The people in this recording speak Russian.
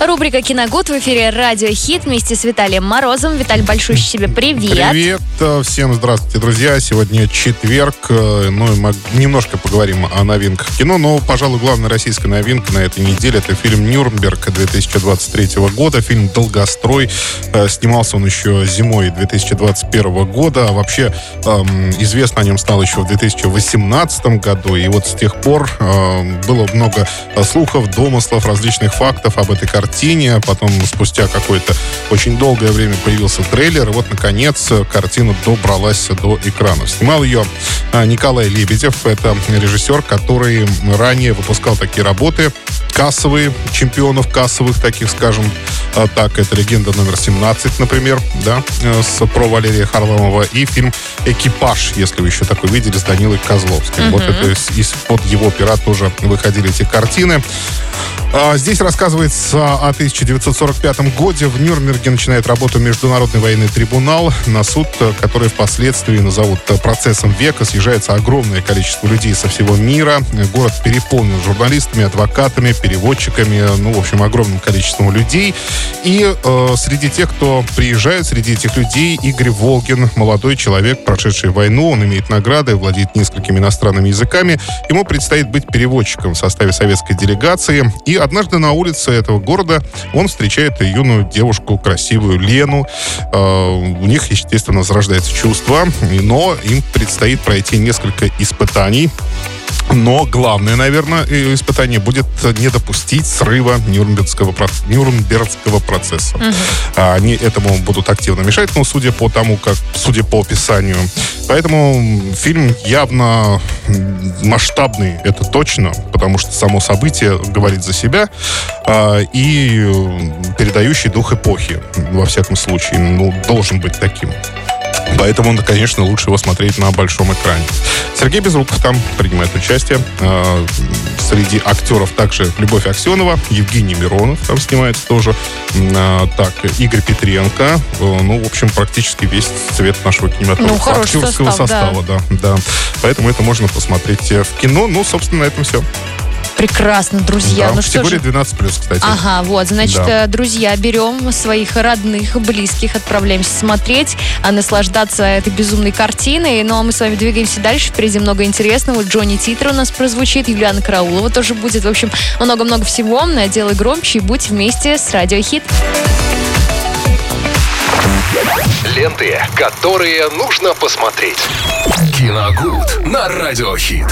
Рубрика «Киногуд» в эфире «Радио Хит» вместе с Виталием Морозом. Виталь, большой тебе привет. Привет. э, Всем здравствуйте, друзья. Сегодня четверг. э, Ну, мы немножко поговорим о новинках кино. Но, пожалуй, главная российская новинка на этой неделе это фильм «Нюрнберг» 2023 года. Фильм «Долгострой». Э, Снимался он еще зимой 2021 года. А вообще эм, известно о нем стало еще в 2018 году. И вот с тех пор было много слухов, домыслов, различных фактов об этой картине. Потом, спустя какое-то очень долгое время появился трейлер. И вот, наконец, картина добралась до экранов. Снимал ее э, Николай Лебедев. Это режиссер, который ранее выпускал такие работы кассовые, чемпионов кассовых, таких, скажем э, так. Это «Легенда номер 17», например, да, э, с, про Валерия Харламова. И фильм «Экипаж», если вы еще такой видели, с Данилой Козловским. Вот это из- из-под его пера тоже выходили эти картины. А, Здесь рассказывается о 1945 годе. В Нюрнберге начинает работу Международный военный трибунал на суд, э, который впоследствии назовут э, процессом века. Съезжается огромное количество людей со всего мира. Город переполнен журналистами, адвокатами, переводчиками, ну, в общем, огромным количеством людей. И э, среди тех, кто приезжает, среди этих людей Игорь Волгин, молодой человек, прошедший войну. Он имеет награды, владеет несколькими иностранными языками. Ему предстоит быть переводчиком в составе советской делегации. И однажды на улице этого города он встречает юную девушку, красивую Лену. Э, У них, естественно, зарождается чувство, но им предстоит пройти несколько испытаний. Но главное, наверное, испытание будет не допустить срыва Нюрнбергского, Нюрнбергского процесса. А Они этому будут активно мешать, но судя по тому, как, судя по описанию. Поэтому фильм явно масштабный, это точно, потому что само событие говорит за себя а, и передающий дух эпохи, во всяком случае, ну, должен быть таким. Поэтому, ну, конечно, лучше его смотреть на большом экране. Сергей Безруков там принимает участие. Э, Среди актеров также Любовь Аксенова, Евгений Миронов там снимается тоже. А, Так, Игорь Петренко. Э, Ну, в общем, практически весь цвет нашего кинематографа. Ну, актерского состав, да. состава, да. да. Поэтому это можно посмотреть э, в кино. Ну, собственно, на этом все. Прекрасно, друзья. Да, ну что категория же. 12+, кстати. Ага, вот, значит, Да. э, друзья, берем своих родных, близких, отправляемся смотреть, а наслаждаться этой безумной картиной. Ну, а мы с вами двигаемся дальше. Впереди много интересного. Джонни Титер у нас прозвучит, Юлиана Караулова тоже будет. В общем, много-много всего. Делай громче и будь вместе с Радио Хит. Ленты, которые нужно посмотреть. Киногуд на Радиохит.